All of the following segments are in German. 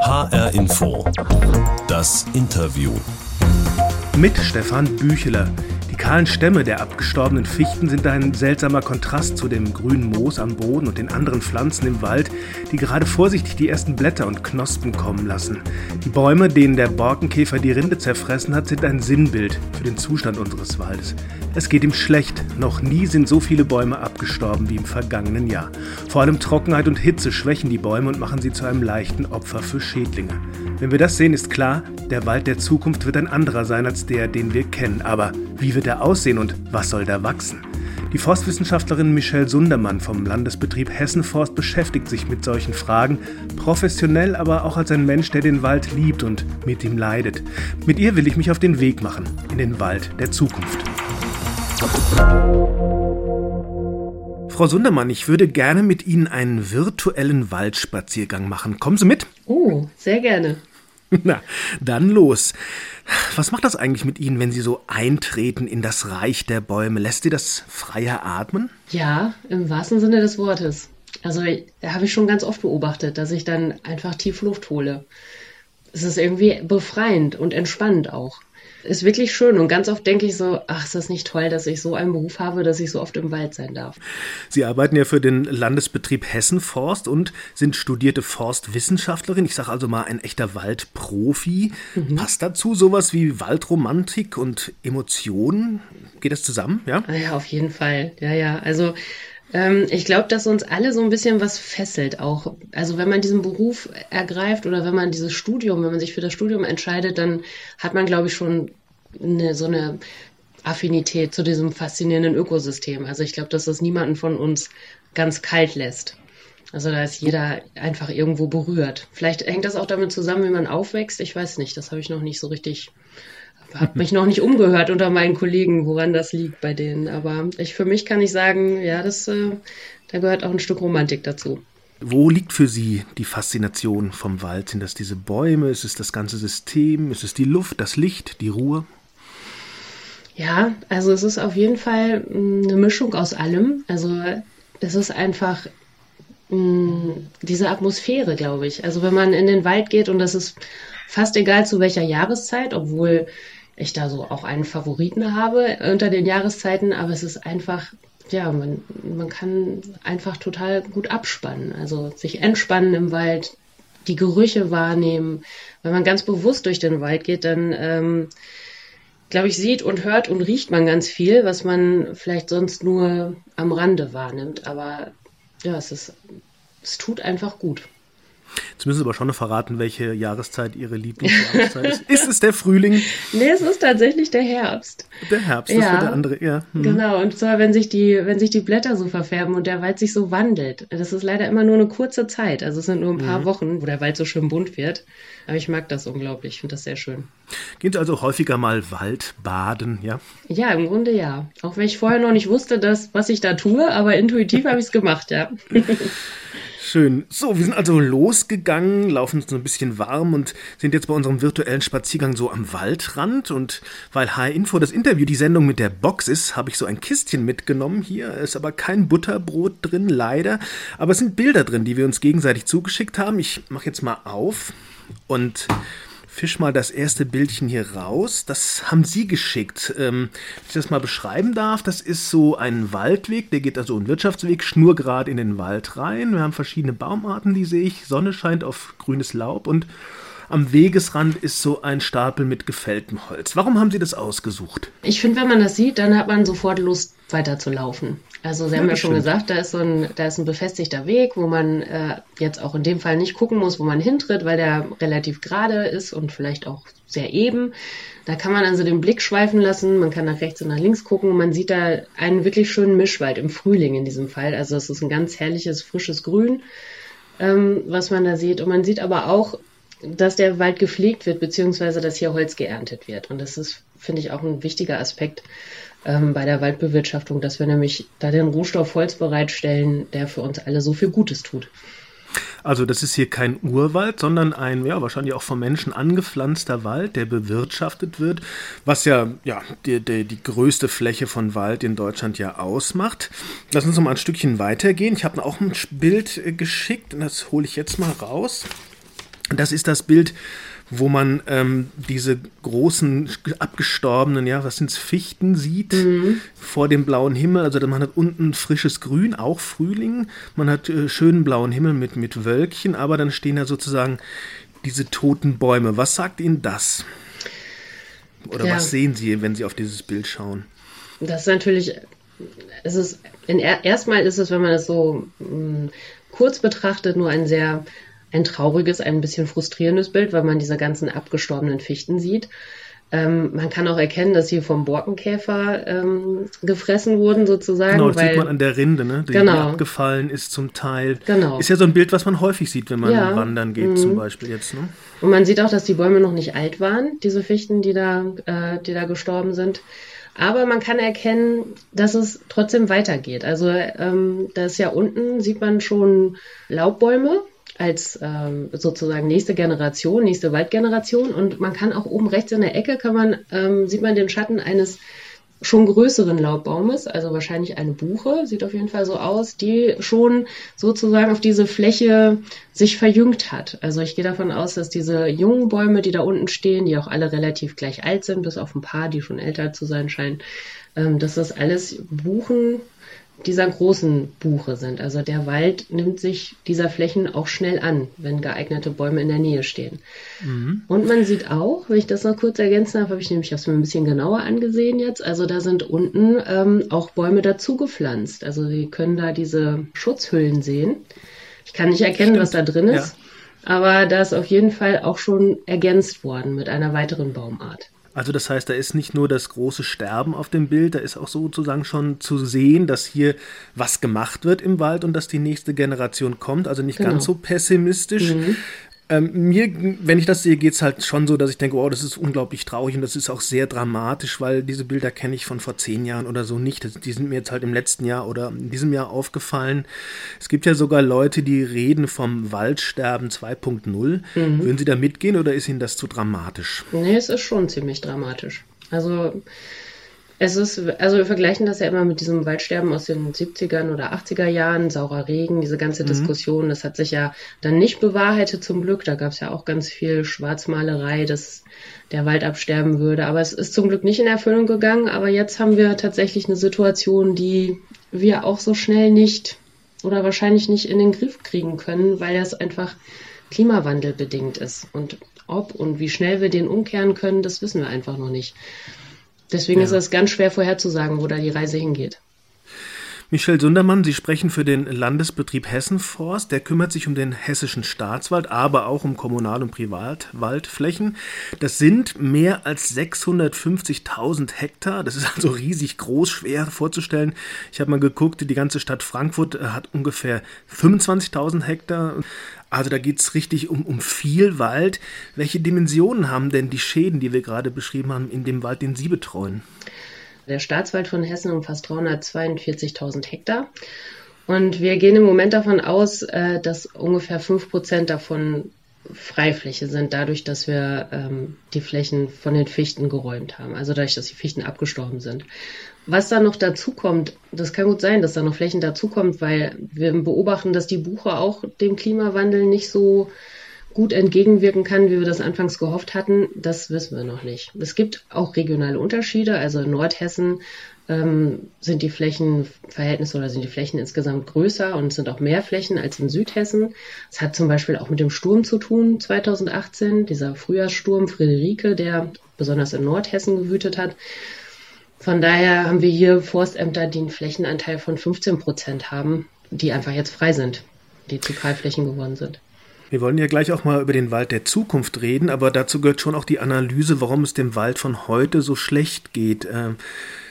HR Info. Das Interview. Mit Stefan Bücheler. Die kahlen Stämme der abgestorbenen Fichten sind ein seltsamer Kontrast zu dem grünen Moos am Boden und den anderen Pflanzen im Wald, die gerade vorsichtig die ersten Blätter und Knospen kommen lassen. Die Bäume, denen der Borkenkäfer die Rinde zerfressen hat, sind ein Sinnbild für den Zustand unseres Waldes. Es geht ihm schlecht. Noch nie sind so viele Bäume abgestorben wie im vergangenen Jahr. Vor allem Trockenheit und Hitze schwächen die Bäume und machen sie zu einem leichten Opfer für Schädlinge. Wenn wir das sehen, ist klar, der Wald der Zukunft wird ein anderer sein als der, den wir kennen. Aber wie wird er aussehen und was soll da wachsen? Die Forstwissenschaftlerin Michelle Sundermann vom Landesbetrieb Hessenforst beschäftigt sich mit solchen Fragen, professionell, aber auch als ein Mensch, der den Wald liebt und mit ihm leidet. Mit ihr will ich mich auf den Weg machen in den Wald der Zukunft. Frau Sundermann, ich würde gerne mit Ihnen einen virtuellen Waldspaziergang machen. Kommen Sie mit? Oh, sehr gerne. Na, dann los. Was macht das eigentlich mit Ihnen, wenn Sie so eintreten in das Reich der Bäume? Lässt Sie das freier atmen? Ja, im wahrsten Sinne des Wortes. Also habe ich schon ganz oft beobachtet, dass ich dann einfach tief Luft hole. Es ist irgendwie befreiend und entspannend auch ist wirklich schön. Und ganz oft denke ich so, ach, ist das nicht toll, dass ich so einen Beruf habe, dass ich so oft im Wald sein darf. Sie arbeiten ja für den Landesbetrieb Hessenforst und sind studierte Forstwissenschaftlerin. Ich sage also mal ein echter Waldprofi. Mhm. Passt dazu sowas wie Waldromantik und Emotionen? Geht das zusammen? Ja, ah ja auf jeden Fall. Ja, ja. Also ähm, ich glaube, dass uns alle so ein bisschen was fesselt auch. Also wenn man diesen Beruf ergreift oder wenn man dieses Studium, wenn man sich für das Studium entscheidet, dann hat man, glaube ich, schon eine, so eine Affinität zu diesem faszinierenden Ökosystem. Also ich glaube, dass das niemanden von uns ganz kalt lässt. Also da ist jeder einfach irgendwo berührt. Vielleicht hängt das auch damit zusammen, wie man aufwächst. Ich weiß nicht, das habe ich noch nicht so richtig habe mich noch nicht umgehört unter meinen Kollegen, woran das liegt bei denen. Aber ich für mich kann ich sagen, ja, das, äh, da gehört auch ein Stück Romantik dazu. Wo liegt für Sie die Faszination vom Wald? Sind das diese Bäume? Ist es das ganze System? Ist es die Luft, das Licht, die Ruhe? Ja, also es ist auf jeden Fall mm, eine Mischung aus allem. Also es ist einfach mh, mm, diese Atmosphäre, glaube ich. Also wenn man in den Wald geht und das ist fast egal zu welcher Jahreszeit, obwohl ich da so auch einen Favoriten habe unter den Jahreszeiten, aber es ist einfach, ja, man, man kann einfach total gut abspannen. Also sich entspannen im Wald, die Gerüche wahrnehmen. Wenn man ganz bewusst durch den Wald geht, dann, ähm, glaube ich, sieht und hört und riecht man ganz viel, was man vielleicht sonst nur am Rande wahrnimmt. Aber ja, es ist, es tut einfach gut. Jetzt müssen Sie aber schon noch verraten, welche Jahreszeit Ihre Lieblingsjahreszeit ist. Ist es der Frühling? Nee, es ist tatsächlich der Herbst. Der Herbst, das ja, wird der andere, ja. Mhm. Genau, und zwar, wenn sich, die, wenn sich die Blätter so verfärben und der Wald sich so wandelt. Das ist leider immer nur eine kurze Zeit. Also es sind nur ein paar mhm. Wochen, wo der Wald so schön bunt wird. Aber ich mag das unglaublich. Ich finde das sehr schön. Sie also häufiger mal Waldbaden, ja? Ja, im Grunde ja. Auch wenn ich vorher noch nicht wusste, dass, was ich da tue, aber intuitiv habe ich es gemacht, ja. Schön. So, wir sind also losgegangen, laufen so ein bisschen warm und sind jetzt bei unserem virtuellen Spaziergang so am Waldrand. Und weil H-Info das Interview die Sendung mit der Box ist, habe ich so ein Kistchen mitgenommen. Hier ist aber kein Butterbrot drin, leider. Aber es sind Bilder drin, die wir uns gegenseitig zugeschickt haben. Ich mache jetzt mal auf und fisch mal das erste Bildchen hier raus. Das haben Sie geschickt. Ähm, wenn ich das mal beschreiben darf, das ist so ein Waldweg, der geht also ein Wirtschaftsweg, schnurgerad in den Wald rein. Wir haben verschiedene Baumarten, die sehe ich. Sonne scheint auf grünes Laub und am Wegesrand ist so ein Stapel mit gefälltem Holz. Warum haben Sie das ausgesucht? Ich finde, wenn man das sieht, dann hat man sofort Lust, weiterzulaufen. Also Sie haben ja, ja schon gesagt, da ist so ein, da ist ein befestigter Weg, wo man äh, jetzt auch in dem Fall nicht gucken muss, wo man hintritt, weil der relativ gerade ist und vielleicht auch sehr eben. Da kann man also den Blick schweifen lassen, man kann nach rechts und nach links gucken und man sieht da einen wirklich schönen Mischwald im Frühling in diesem Fall. Also es ist ein ganz herrliches, frisches Grün, ähm, was man da sieht. Und man sieht aber auch dass der Wald gepflegt wird, beziehungsweise dass hier Holz geerntet wird. Und das ist, finde ich, auch ein wichtiger Aspekt ähm, bei der Waldbewirtschaftung, dass wir nämlich da den Rohstoff Holz bereitstellen, der für uns alle so viel Gutes tut. Also das ist hier kein Urwald, sondern ein, ja, wahrscheinlich auch vom Menschen angepflanzter Wald, der bewirtschaftet wird, was ja, ja die, die, die größte Fläche von Wald in Deutschland ja ausmacht. Lass uns noch mal ein Stückchen weitergehen. Ich habe auch ein Bild äh, geschickt und das hole ich jetzt mal raus. Das ist das Bild, wo man ähm, diese großen abgestorbenen, ja, was sind es, Fichten sieht mhm. vor dem blauen Himmel. Also man hat unten frisches Grün, auch Frühling. Man hat äh, schönen blauen Himmel mit, mit Wölkchen, aber dann stehen da sozusagen diese toten Bäume. Was sagt Ihnen das? Oder ja. was sehen Sie, wenn Sie auf dieses Bild schauen? Das ist natürlich, es ist, in, erstmal ist es, wenn man es so mh, mm, kurz betrachtet, nur ein sehr ein trauriges, ein bisschen frustrierendes Bild, weil man diese ganzen abgestorbenen Fichten sieht. Ähm, man kann auch erkennen, dass sie vom Borkenkäfer ähm, gefressen wurden, sozusagen. Genau, das weil, sieht man an der Rinde, ne? die genau. abgefallen ist zum Teil. Genau. Ist ja so ein Bild, was man häufig sieht, wenn man ja. wandern geht, mhm. zum Beispiel jetzt. Ne? Und man sieht auch, dass die Bäume noch nicht alt waren, diese Fichten, die da, äh, die da gestorben sind. Aber man kann erkennen, dass es trotzdem weitergeht. Also ähm, da ist ja unten, sieht man schon Laubbäume, als ähm, sozusagen nächste Generation, nächste Waldgeneration. Und man kann auch oben rechts in der Ecke, kann man, ähm, sieht man den Schatten eines schon größeren Laubbaumes, also wahrscheinlich eine Buche, sieht auf jeden Fall so aus, die schon sozusagen auf diese Fläche sich verjüngt hat. Also ich gehe davon aus, dass diese jungen Bäume, die da unten stehen, die auch alle relativ gleich alt sind, bis auf ein paar, die schon älter zu sein scheinen, ähm, dass das alles Buchen dieser großen Buche sind. Also der Wald nimmt sich dieser Flächen auch schnell an, wenn geeignete Bäume in der Nähe stehen. Mhm. Und man sieht auch, wenn ich das noch kurz ergänzen darf, habe ich nämlich das mir ein bisschen genauer angesehen jetzt. Also da sind unten ähm, auch Bäume dazu gepflanzt. Also Sie können da diese Schutzhüllen sehen. Ich kann nicht erkennen, Stimmt. was da drin ist, ja. aber da ist auf jeden Fall auch schon ergänzt worden mit einer weiteren Baumart. Also das heißt, da ist nicht nur das große Sterben auf dem Bild, da ist auch sozusagen schon zu sehen, dass hier was gemacht wird im Wald und dass die nächste Generation kommt. Also nicht genau. ganz so pessimistisch. Mhm. Ähm, mir, wenn ich das sehe, geht es halt schon so, dass ich denke, oh, das ist unglaublich traurig und das ist auch sehr dramatisch, weil diese Bilder kenne ich von vor zehn Jahren oder so nicht. Die sind mir jetzt halt im letzten Jahr oder in diesem Jahr aufgefallen. Es gibt ja sogar Leute, die reden vom Waldsterben 2.0. Mhm. Würden Sie da mitgehen oder ist Ihnen das zu dramatisch? Nee, es ist schon ziemlich dramatisch. Also es ist, also wir vergleichen das ja immer mit diesem Waldsterben aus den 70ern oder 80er Jahren, saurer Regen, diese ganze mhm. Diskussion, das hat sich ja dann nicht bewahrheitet zum Glück. Da gab es ja auch ganz viel Schwarzmalerei, dass der Wald absterben würde. Aber es ist zum Glück nicht in Erfüllung gegangen. Aber jetzt haben wir tatsächlich eine Situation, die wir auch so schnell nicht oder wahrscheinlich nicht in den Griff kriegen können, weil das einfach klimawandelbedingt ist. Und ob und wie schnell wir den umkehren können, das wissen wir einfach noch nicht. Deswegen ja. ist es ganz schwer vorherzusagen, wo da die Reise hingeht. Michel Sundermann, Sie sprechen für den Landesbetrieb Hessenforst. Der kümmert sich um den hessischen Staatswald, aber auch um Kommunal- und Privatwaldflächen. Das sind mehr als 650.000 Hektar. Das ist also riesig groß, schwer vorzustellen. Ich habe mal geguckt, die ganze Stadt Frankfurt hat ungefähr 25.000 Hektar. Also da geht es richtig um, um viel Wald. Welche Dimensionen haben denn die Schäden, die wir gerade beschrieben haben, in dem Wald, den Sie betreuen? Der Staatswald von Hessen umfasst 342.000 Hektar. Und wir gehen im Moment davon aus, äh, dass ungefähr 5 Prozent davon Freifläche sind, dadurch, dass wir ähm, die Flächen von den Fichten geräumt haben, also dadurch, dass die Fichten abgestorben sind. Was da noch dazu kommt, das kann gut sein, dass da noch Flächen dazukommt, weil wir beobachten, dass die Buche auch dem Klimawandel nicht so gut entgegenwirken kann, wie wir das anfangs gehofft hatten, das wissen wir noch nicht. Es gibt auch regionale Unterschiede. Also in Nordhessen ähm, sind die Flächenverhältnisse oder sind die Flächen insgesamt größer und sind auch mehr Flächen als in Südhessen. Es hat zum Beispiel auch mit dem Sturm zu tun 2018, dieser Frühjahrssturm Friederike, der besonders in Nordhessen gewütet hat. Von daher haben wir hier Forstämter, die einen Flächenanteil von 15 Prozent haben, die einfach jetzt frei sind, die zu Kahlflächen geworden sind. Wir wollen ja gleich auch mal über den Wald der Zukunft reden, aber dazu gehört schon auch die Analyse, warum es dem Wald von heute so schlecht geht. Ähm,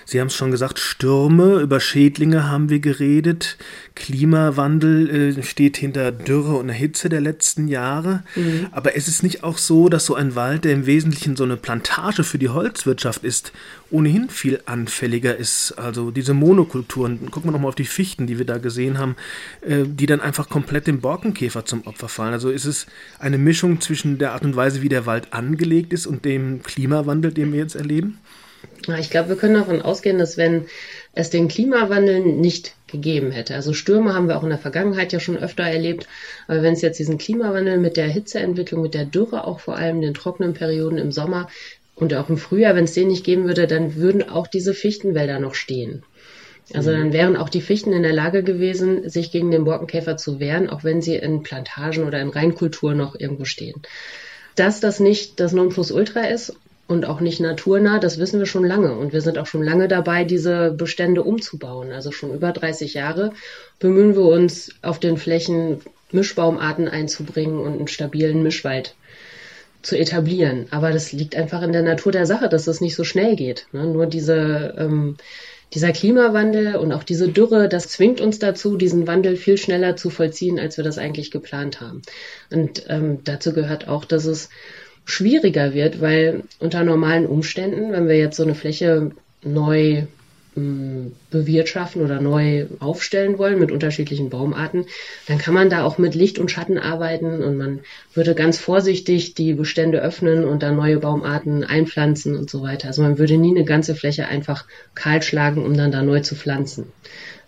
Sie haben es schon gesagt, Stürme, über Schädlinge haben wir geredet. Klimawandel äh, steht hinter Dürre und Hitze der letzten Jahre. Mhm. Aber es ist nicht auch so, dass so ein Wald, der im Wesentlichen so eine Plantage für die Holzwirtschaft ist, ohnehin viel anfälliger ist. Also diese Monokulturen, gucken wir nochmal auf die Fichten, die wir da gesehen haben, äh, die dann einfach komplett dem Borkenkäfer zum Opfer fallen. Also ist es eine Mischung zwischen der Art und Weise, wie der Wald angelegt ist und dem Klimawandel, den wir jetzt erleben? Ich glaube, wir können davon ausgehen, dass wenn es den Klimawandel nicht gegeben hätte. Also Stürme haben wir auch in der Vergangenheit ja schon öfter erlebt. Aber wenn es jetzt diesen Klimawandel mit der Hitzeentwicklung, mit der Dürre auch vor allem, den trockenen Perioden im Sommer und auch im Frühjahr, wenn es den nicht geben würde, dann würden auch diese Fichtenwälder noch stehen. Also dann wären auch die Fichten in der Lage gewesen, sich gegen den Borkenkäfer zu wehren, auch wenn sie in Plantagen oder in Reinkultur noch irgendwo stehen. Dass das nicht das Nonplusultra ist und auch nicht naturnah, das wissen wir schon lange. Und wir sind auch schon lange dabei, diese Bestände umzubauen. Also schon über 30 Jahre bemühen wir uns, auf den Flächen Mischbaumarten einzubringen und einen stabilen Mischwald zu etablieren. Aber das liegt einfach in der Natur der Sache, dass das nicht so schnell geht. Ne? Nur diese ähm, dieser Klimawandel und auch diese Dürre, das zwingt uns dazu, diesen Wandel viel schneller zu vollziehen, als wir das eigentlich geplant haben. Und ähm, dazu gehört auch, dass es schwieriger wird, weil unter normalen Umständen, wenn wir jetzt so eine Fläche neu bewirtschaften oder neu aufstellen wollen mit unterschiedlichen Baumarten, dann kann man da auch mit Licht und Schatten arbeiten und man würde ganz vorsichtig die Bestände öffnen und da neue Baumarten einpflanzen und so weiter. Also man würde nie eine ganze Fläche einfach kahl schlagen, um dann da neu zu pflanzen.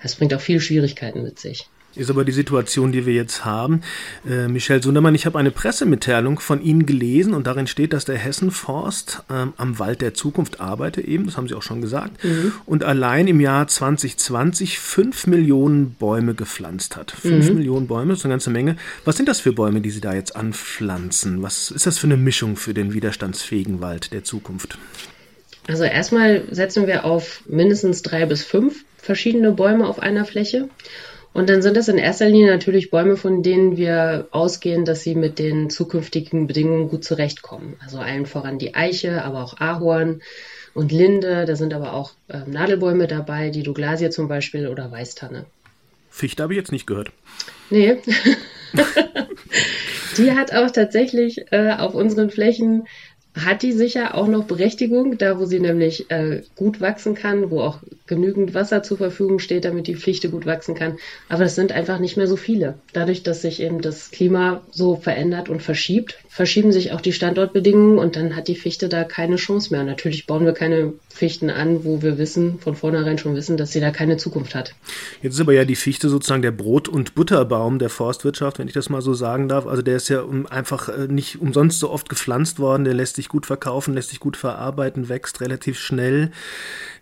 Das bringt auch viele Schwierigkeiten mit sich ist aber die Situation, die wir jetzt haben. Äh, Michel Sundermann, ich habe eine Pressemitteilung von Ihnen gelesen und darin steht, dass der Hessenforst ähm, am Wald der Zukunft arbeitet, eben, das haben Sie auch schon gesagt, mhm. und allein im Jahr 2020 fünf Millionen Bäume gepflanzt hat. Fünf mhm. Millionen Bäume, das ist eine ganze Menge. Was sind das für Bäume, die Sie da jetzt anpflanzen? Was ist das für eine Mischung für den widerstandsfähigen Wald der Zukunft? Also erstmal setzen wir auf mindestens drei bis fünf verschiedene Bäume auf einer Fläche. Und dann sind das in erster Linie natürlich Bäume, von denen wir ausgehen, dass sie mit den zukünftigen Bedingungen gut zurechtkommen. Also allen voran die Eiche, aber auch Ahorn und Linde. Da sind aber auch äh, Nadelbäume dabei, die Douglasie zum Beispiel oder Weißtanne. Fichte habe ich jetzt nicht gehört. Nee. die hat auch tatsächlich äh, auf unseren Flächen hat die sicher auch noch Berechtigung, da wo sie nämlich äh, gut wachsen kann, wo auch genügend Wasser zur Verfügung steht, damit die Fichte gut wachsen kann. Aber es sind einfach nicht mehr so viele. Dadurch, dass sich eben das Klima so verändert und verschiebt, verschieben sich auch die Standortbedingungen und dann hat die Fichte da keine Chance mehr. Natürlich bauen wir keine Fichten an, wo wir wissen, von vornherein schon wissen, dass sie da keine Zukunft hat. Jetzt ist aber ja die Fichte sozusagen der Brot- und Butterbaum der Forstwirtschaft, wenn ich das mal so sagen darf. Also der ist ja einfach äh, nicht umsonst so oft gepflanzt worden, der lässt sich gut verkaufen, lässt sich gut verarbeiten, wächst relativ schnell.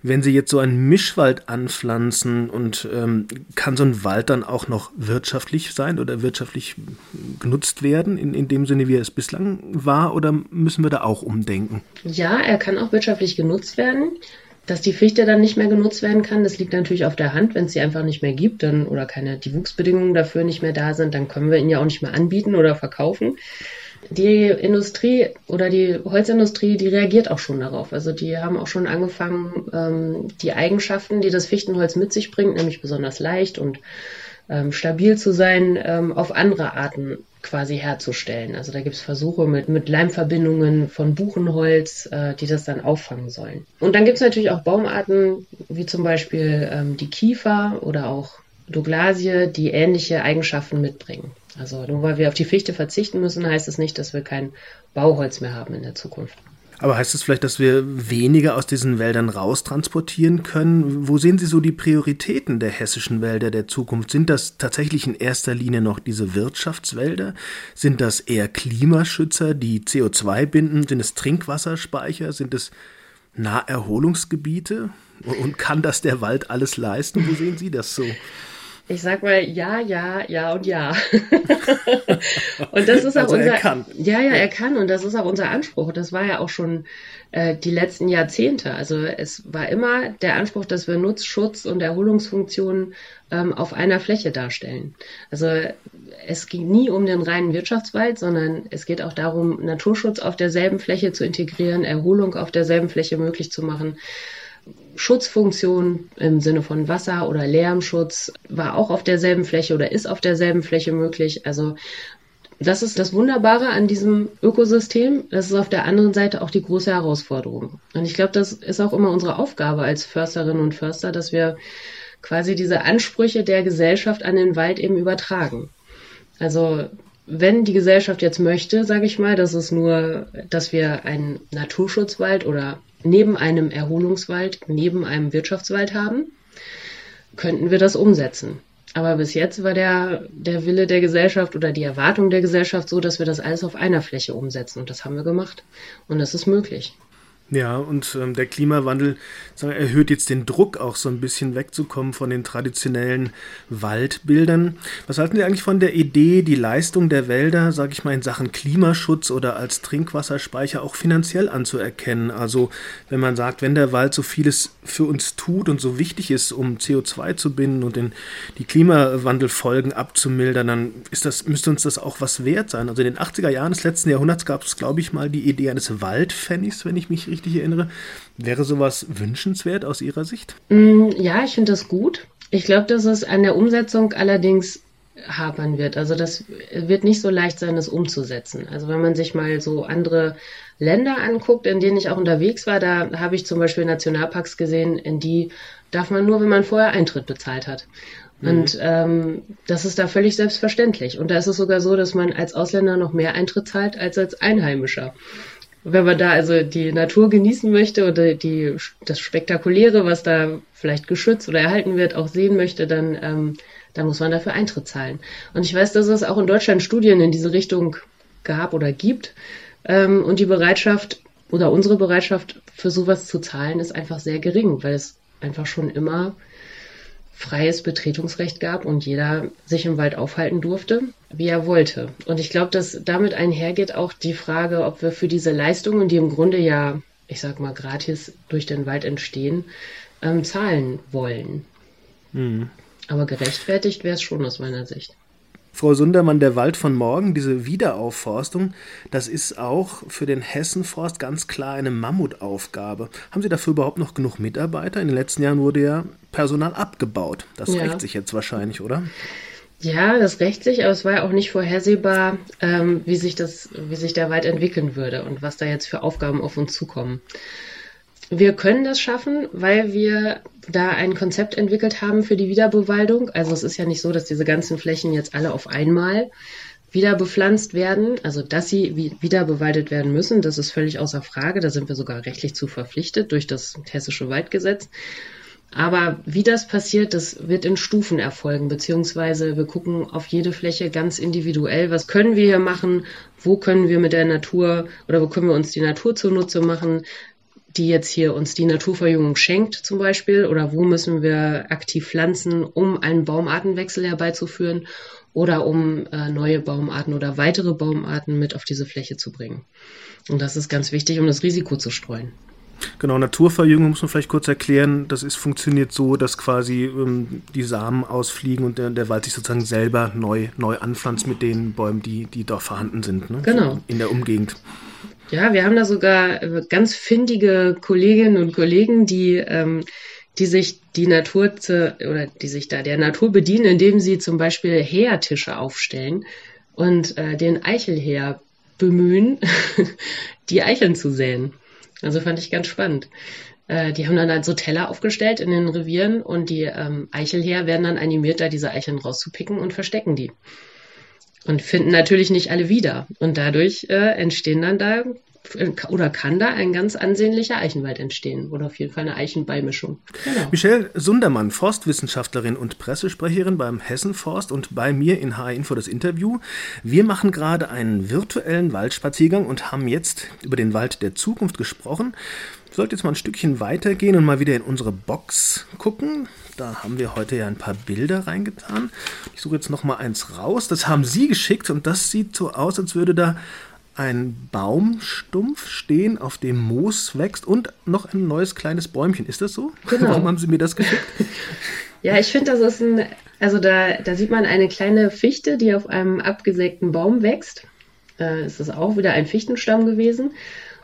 Wenn Sie jetzt so einen Mischwald anpflanzen und ähm, kann so ein Wald dann auch noch wirtschaftlich sein oder wirtschaftlich genutzt werden, in, in dem Sinne, wie er es bislang war, oder müssen wir da auch umdenken? Ja, er kann auch wirtschaftlich genutzt werden. Dass die Fichte dann nicht mehr genutzt werden kann, das liegt natürlich auf der Hand. Wenn es sie einfach nicht mehr gibt dann, oder keine, die Wuchsbedingungen dafür nicht mehr da sind, dann können wir ihn ja auch nicht mehr anbieten oder verkaufen die Industrie oder die Holzindustrie, die reagiert auch schon darauf. Also die haben auch schon angefangen, ähm, die Eigenschaften, die das Fichtenholz mit sich bringt, nämlich besonders leicht und ähm, stabil zu sein, ähm, auf andere Arten quasi herzustellen. Also da gibt es Versuche mit, mit Leimverbindungen von Buchenholz, äh, die das dann auffangen sollen. Und dann gibt es natürlich auch Baumarten, wie zum Beispiel ähm, die Kiefer oder auch Douglasie, die ähnliche Eigenschaften mitbringen. Also nur weil wir auf die Fichte verzichten müssen, heißt es das nicht, dass wir kein Bauholz mehr haben in der Zukunft. Aber heißt es das vielleicht, dass wir weniger aus diesen Wäldern raustransportieren können? Wo sehen Sie so die Prioritäten der hessischen Wälder der Zukunft? Sind das tatsächlich in erster Linie noch diese Wirtschaftswälder? Sind das eher Klimaschützer, die CO2 binden? Sind es Trinkwasserspeicher? Sind es Naherholungsgebiete? Und kann das der Wald alles leisten? Wo sehen Sie das so? Ich sag mal ja, ja, ja und ja. und das ist auch also unser. Er kann. Ja, ja, er kann und das ist auch unser Anspruch. Das war ja auch schon äh, die letzten Jahrzehnte. Also es war immer der Anspruch, dass wir Nutzschutz und Erholungsfunktionen ähm, auf einer Fläche darstellen. Also es ging nie um den reinen Wirtschaftswald, sondern es geht auch darum, Naturschutz auf derselben Fläche zu integrieren, Erholung auf derselben Fläche möglich zu machen. Schutzfunktion im Sinne von Wasser- oder Lärmschutz war auch auf derselben Fläche oder ist auf derselben Fläche möglich. Also das ist das Wunderbare an diesem Ökosystem. Das ist auf der anderen Seite auch die große Herausforderung. Und ich glaube, das ist auch immer unsere Aufgabe als Försterinnen und Förster, dass wir quasi diese Ansprüche der Gesellschaft an den Wald eben übertragen. Also wenn die Gesellschaft jetzt möchte, sage ich mal, dass es nur, dass wir einen Naturschutzwald oder neben einem Erholungswald, neben einem Wirtschaftswald haben, könnten wir das umsetzen. Aber bis jetzt war der, der Wille der Gesellschaft oder die Erwartung der Gesellschaft so, dass wir das alles auf einer Fläche umsetzen. Und das haben wir gemacht. Und das ist möglich. Ja, und ähm, der Klimawandel sagen, erhöht jetzt den Druck auch so ein bisschen wegzukommen von den traditionellen Waldbildern. Was halten Sie eigentlich von der Idee, die Leistung der Wälder, sage ich mal, in Sachen Klimaschutz oder als Trinkwasserspeicher auch finanziell anzuerkennen? Also wenn man sagt, wenn der Wald so vieles für uns tut und so wichtig ist, um CO2 zu binden und den, die Klimawandelfolgen abzumildern, dann ist das, müsste uns das auch was wert sein. Also in den 80er Jahren des letzten Jahrhunderts gab es, glaube ich, mal die Idee eines Waldpfennigs, wenn ich mich richtig erinnere. Wäre sowas wünschenswert aus Ihrer Sicht? Mm, ja, ich finde das gut. Ich glaube, dass es an der Umsetzung allerdings hapern wird. Also das wird nicht so leicht sein, das umzusetzen. Also wenn man sich mal so andere Länder anguckt, in denen ich auch unterwegs war, da habe ich zum Beispiel Nationalparks gesehen, in die darf man nur, wenn man vorher Eintritt bezahlt hat. Mhm. Und ähm, das ist da völlig selbstverständlich. Und da ist es sogar so, dass man als Ausländer noch mehr Eintritt zahlt als als Einheimischer. Wenn man da also die Natur genießen möchte oder die, das Spektakuläre, was da vielleicht geschützt oder erhalten wird, auch sehen möchte, dann, ähm, dann muss man dafür Eintritt zahlen. Und ich weiß, dass es auch in Deutschland Studien in diese Richtung gab oder gibt. Ähm, und die Bereitschaft oder unsere Bereitschaft für sowas zu zahlen ist einfach sehr gering, weil es einfach schon immer freies Betretungsrecht gab und jeder sich im Wald aufhalten durfte, wie er wollte. Und ich glaube, dass damit einhergeht auch die Frage, ob wir für diese Leistungen, die im Grunde ja, ich sag mal, gratis durch den Wald entstehen, ähm, zahlen wollen. Mhm. Aber gerechtfertigt wäre es schon aus meiner Sicht. Frau Sundermann, der Wald von morgen, diese Wiederaufforstung, das ist auch für den Hessenforst ganz klar eine Mammutaufgabe. Haben Sie dafür überhaupt noch genug Mitarbeiter? In den letzten Jahren wurde ja Personal abgebaut. Das ja. rächt sich jetzt wahrscheinlich, oder? Ja, das rächt sich, aber es war ja auch nicht vorhersehbar, ähm, wie, sich das, wie sich der Wald entwickeln würde und was da jetzt für Aufgaben auf uns zukommen. Wir können das schaffen, weil wir da ein Konzept entwickelt haben für die Wiederbewaldung. Also es ist ja nicht so, dass diese ganzen Flächen jetzt alle auf einmal wieder bepflanzt werden, also dass sie wieder bewaldet werden müssen, das ist völlig außer Frage. Da sind wir sogar rechtlich zu verpflichtet durch das Hessische Waldgesetz. Aber wie das passiert, das wird in Stufen erfolgen, beziehungsweise wir gucken auf jede Fläche ganz individuell, was können wir hier machen, wo können wir mit der Natur oder wo können wir uns die Natur zunutze machen, die jetzt hier uns die Naturverjüngung schenkt zum Beispiel, oder wo müssen wir aktiv pflanzen, um einen Baumartenwechsel herbeizuführen oder um äh, neue Baumarten oder weitere Baumarten mit auf diese Fläche zu bringen. Und das ist ganz wichtig, um das Risiko zu streuen. Genau, Naturverjüngung muss man vielleicht kurz erklären. Das ist, funktioniert so, dass quasi ähm, die Samen ausfliegen und der, der, Wald sich sozusagen selber neu, neu anpflanzt mit den Bäumen, die, die dort vorhanden sind. Ne? Genau. In der Umgegend. Ja, wir haben da sogar äh, ganz findige Kolleginnen und Kollegen, die, ähm, die sich die Natur zu, oder die sich da der Natur bedienen, indem sie zum Beispiel Heertische aufstellen und äh, den Eichelheer bemühen, die Eicheln zu säen. Also fand ich ganz spannend. Äh, die haben dann halt so Teller aufgestellt in den Revieren und die ähm, Eichelheer werden dann animiert, da diese Eicheln rauszupicken und verstecken die und finden natürlich nicht alle wieder. Und dadurch äh, entstehen dann da oder kann da ein ganz ansehnlicher Eichenwald entstehen oder auf jeden Fall eine Eichenbeimischung. Genau. Michelle Sundermann, Forstwissenschaftlerin und Pressesprecherin beim Hessenforst und bei mir in HR Info das Interview. Wir machen gerade einen virtuellen Waldspaziergang und haben jetzt über den Wald der Zukunft gesprochen. Ich sollte jetzt mal ein Stückchen weitergehen und mal wieder in unsere Box gucken. Da haben wir heute ja ein paar Bilder reingetan. Ich suche jetzt noch mal eins raus. Das haben Sie geschickt und das sieht so aus, als würde da ein Baumstumpf stehen, auf dem Moos wächst und noch ein neues kleines Bäumchen. Ist das so? Genau. Warum haben Sie mir das geschickt? ja, ich finde, das ist ein, also da, da sieht man eine kleine Fichte, die auf einem abgesägten Baum wächst. Äh, es ist auch wieder ein Fichtenstamm gewesen.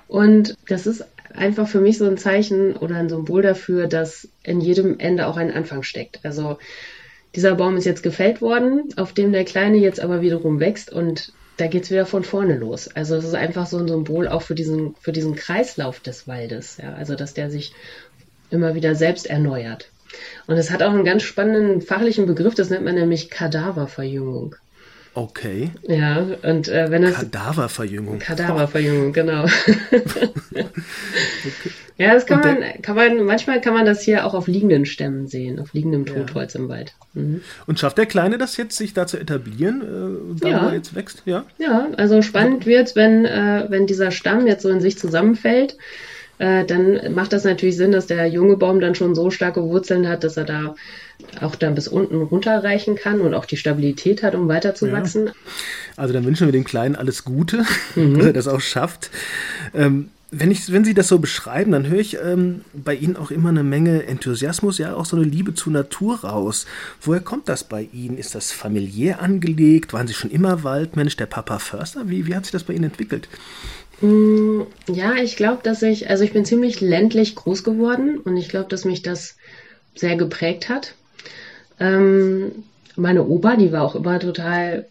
Und das ist einfach für mich so ein Zeichen oder ein Symbol dafür, dass in jedem Ende auch ein Anfang steckt. Also dieser Baum ist jetzt gefällt worden, auf dem der Kleine jetzt aber wiederum wächst und da geht es wieder von vorne los. Also es ist einfach so ein Symbol auch für diesen, für diesen Kreislauf des Waldes. Ja? Also dass der sich immer wieder selbst erneuert. Und es hat auch einen ganz spannenden fachlichen Begriff, das nennt man nämlich Kadaververjüngung. Okay. Ja, und äh, wenn das. Kadaververjüngung. Kadaververjüngung, genau. okay. Ja, das kann man, kann man, manchmal kann man das hier auch auf liegenden Stämmen sehen, auf liegendem Totholz ja. im Wald. Mhm. Und schafft der Kleine das jetzt, sich da zu etablieren, äh, da ja. wo er jetzt wächst? Ja, ja also spannend wird es, wenn, äh, wenn dieser Stamm jetzt so in sich zusammenfällt. Äh, dann macht das natürlich Sinn, dass der junge Baum dann schon so starke Wurzeln hat, dass er da auch dann bis unten runterreichen kann und auch die Stabilität hat, um weiterzuwachsen. Ja. Also dann wünschen wir dem Kleinen alles Gute, mhm. dass er das auch schafft. Ähm, wenn, ich, wenn Sie das so beschreiben, dann höre ich ähm, bei Ihnen auch immer eine Menge Enthusiasmus, ja auch so eine Liebe zur Natur raus. Woher kommt das bei Ihnen? Ist das familiär angelegt? Waren Sie schon immer Waldmensch, der Papa Förster? Wie, wie hat sich das bei Ihnen entwickelt? Mm, ja, ich glaube, dass ich, also ich bin ziemlich ländlich groß geworden und ich glaube, dass mich das sehr geprägt hat. Ähm, meine Opa, die war auch immer total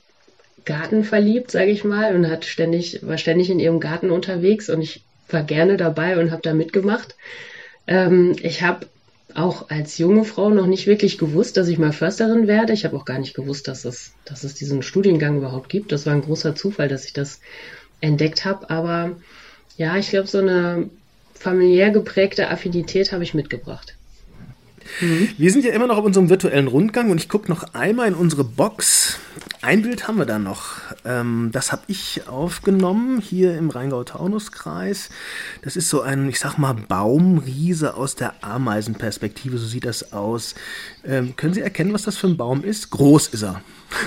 gartenverliebt, sage ich mal, und hat ständig, war ständig in ihrem Garten unterwegs und ich war gerne dabei und habe da mitgemacht. Ähm, ich habe auch als junge Frau noch nicht wirklich gewusst, dass ich mal Försterin werde. Ich habe auch gar nicht gewusst, dass es, dass es diesen Studiengang überhaupt gibt. Das war ein großer Zufall, dass ich das entdeckt habe. Aber ja, ich glaube, so eine familiär geprägte Affinität habe ich mitgebracht. Mhm. Wir sind ja immer noch auf unserem virtuellen Rundgang und ich gucke noch einmal in unsere Box. Ein Bild haben wir da noch. Ähm, das habe ich aufgenommen hier im Rheingau-Taunus-Kreis. Das ist so ein, ich sag mal, Baumriese aus der Ameisenperspektive. So sieht das aus. Ähm, können Sie erkennen, was das für ein Baum ist? Groß ist er.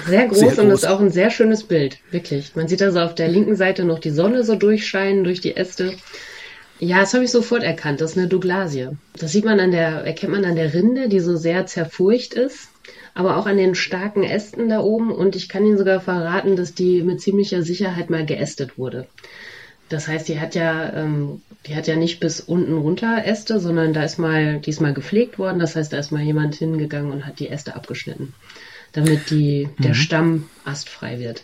Sehr groß, sehr groß. und das ist auch ein sehr schönes Bild, wirklich. Man sieht also auf der linken Seite noch die Sonne so durchscheinen durch die Äste. Ja, das habe ich sofort erkannt. Das ist eine Douglasie. Das sieht man an der, erkennt man an der Rinde, die so sehr zerfurcht ist, aber auch an den starken Ästen da oben. Und ich kann Ihnen sogar verraten, dass die mit ziemlicher Sicherheit mal geästet wurde. Das heißt, die hat ja, ähm, die hat ja nicht bis unten runter Äste, sondern da ist mal, die ist mal gepflegt worden. Das heißt, da ist mal jemand hingegangen und hat die Äste abgeschnitten, damit die, mhm. der Stamm astfrei wird.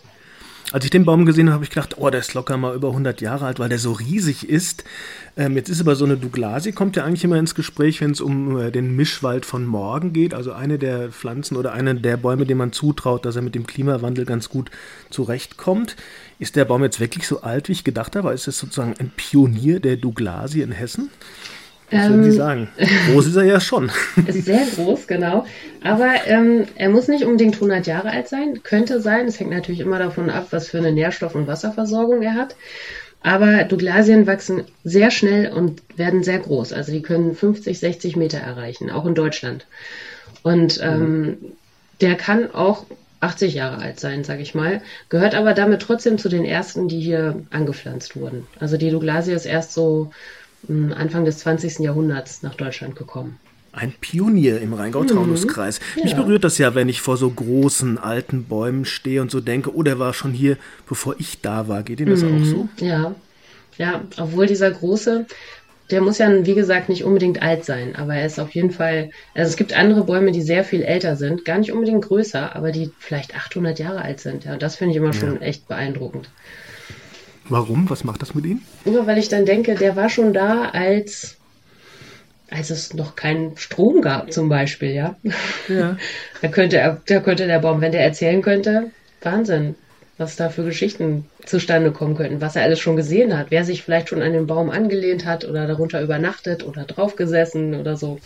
Als ich den Baum gesehen habe, habe ich gedacht, oh, der ist locker mal über 100 Jahre alt, weil der so riesig ist. Ähm, jetzt ist aber so eine Douglasie, kommt ja eigentlich immer ins Gespräch, wenn es um äh, den Mischwald von morgen geht. Also eine der Pflanzen oder eine der Bäume, dem man zutraut, dass er mit dem Klimawandel ganz gut zurechtkommt. Ist der Baum jetzt wirklich so alt, wie ich gedacht habe? Ist es sozusagen ein Pionier der Douglasie in Hessen? Was würden Sie ähm, sagen? Groß ist er ja schon. Ist sehr groß, genau. Aber ähm, er muss nicht unbedingt 100 Jahre alt sein. Könnte sein. Es hängt natürlich immer davon ab, was für eine Nährstoff- und Wasserversorgung er hat. Aber Douglasien wachsen sehr schnell und werden sehr groß. Also die können 50, 60 Meter erreichen, auch in Deutschland. Und ähm, mhm. der kann auch 80 Jahre alt sein, sage ich mal, gehört aber damit trotzdem zu den ersten, die hier angepflanzt wurden. Also die Douglasie ist erst so Anfang des 20. Jahrhunderts nach Deutschland gekommen. Ein Pionier im Rheingau-Taunus-Kreis. Mhm. Mich ja. berührt das ja, wenn ich vor so großen alten Bäumen stehe und so denke, oh, der war schon hier, bevor ich da war. Geht Ihnen das mhm. auch so? Ja, ja, obwohl dieser große, der muss ja, wie gesagt, nicht unbedingt alt sein, aber er ist auf jeden Fall, also es gibt andere Bäume, die sehr viel älter sind, gar nicht unbedingt größer, aber die vielleicht 800 Jahre alt sind. Ja, das finde ich immer schon ja. echt beeindruckend. Warum? Was macht das mit ihm? Nur weil ich dann denke, der war schon da, als, als es noch keinen Strom gab, zum Beispiel, ja. ja. da, könnte er, da könnte der Baum, wenn der erzählen könnte, Wahnsinn, was da für Geschichten zustande kommen könnten, was er alles schon gesehen hat, wer sich vielleicht schon an den Baum angelehnt hat oder darunter übernachtet oder draufgesessen oder so.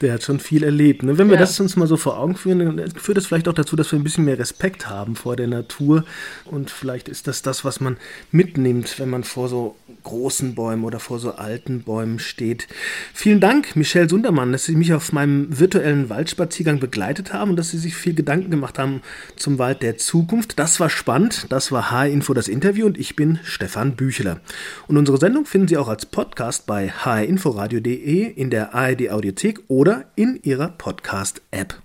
Der hat schon viel erlebt. Ne? Wenn wir ja. das uns mal so vor Augen führen, dann führt das vielleicht auch dazu, dass wir ein bisschen mehr Respekt haben vor der Natur. Und vielleicht ist das das, was man mitnimmt, wenn man vor so großen Bäumen oder vor so alten Bäumen steht. Vielen Dank, Michelle Sundermann, dass Sie mich auf meinem virtuellen Waldspaziergang begleitet haben und dass Sie sich viel Gedanken gemacht haben zum Wald der Zukunft. Das war spannend. Das war H-Info das Interview und ich bin Stefan Bücheler. Und unsere Sendung finden Sie auch als Podcast bei hrinforadio.de in der ARD Audiothek oder in Ihrer Podcast-App.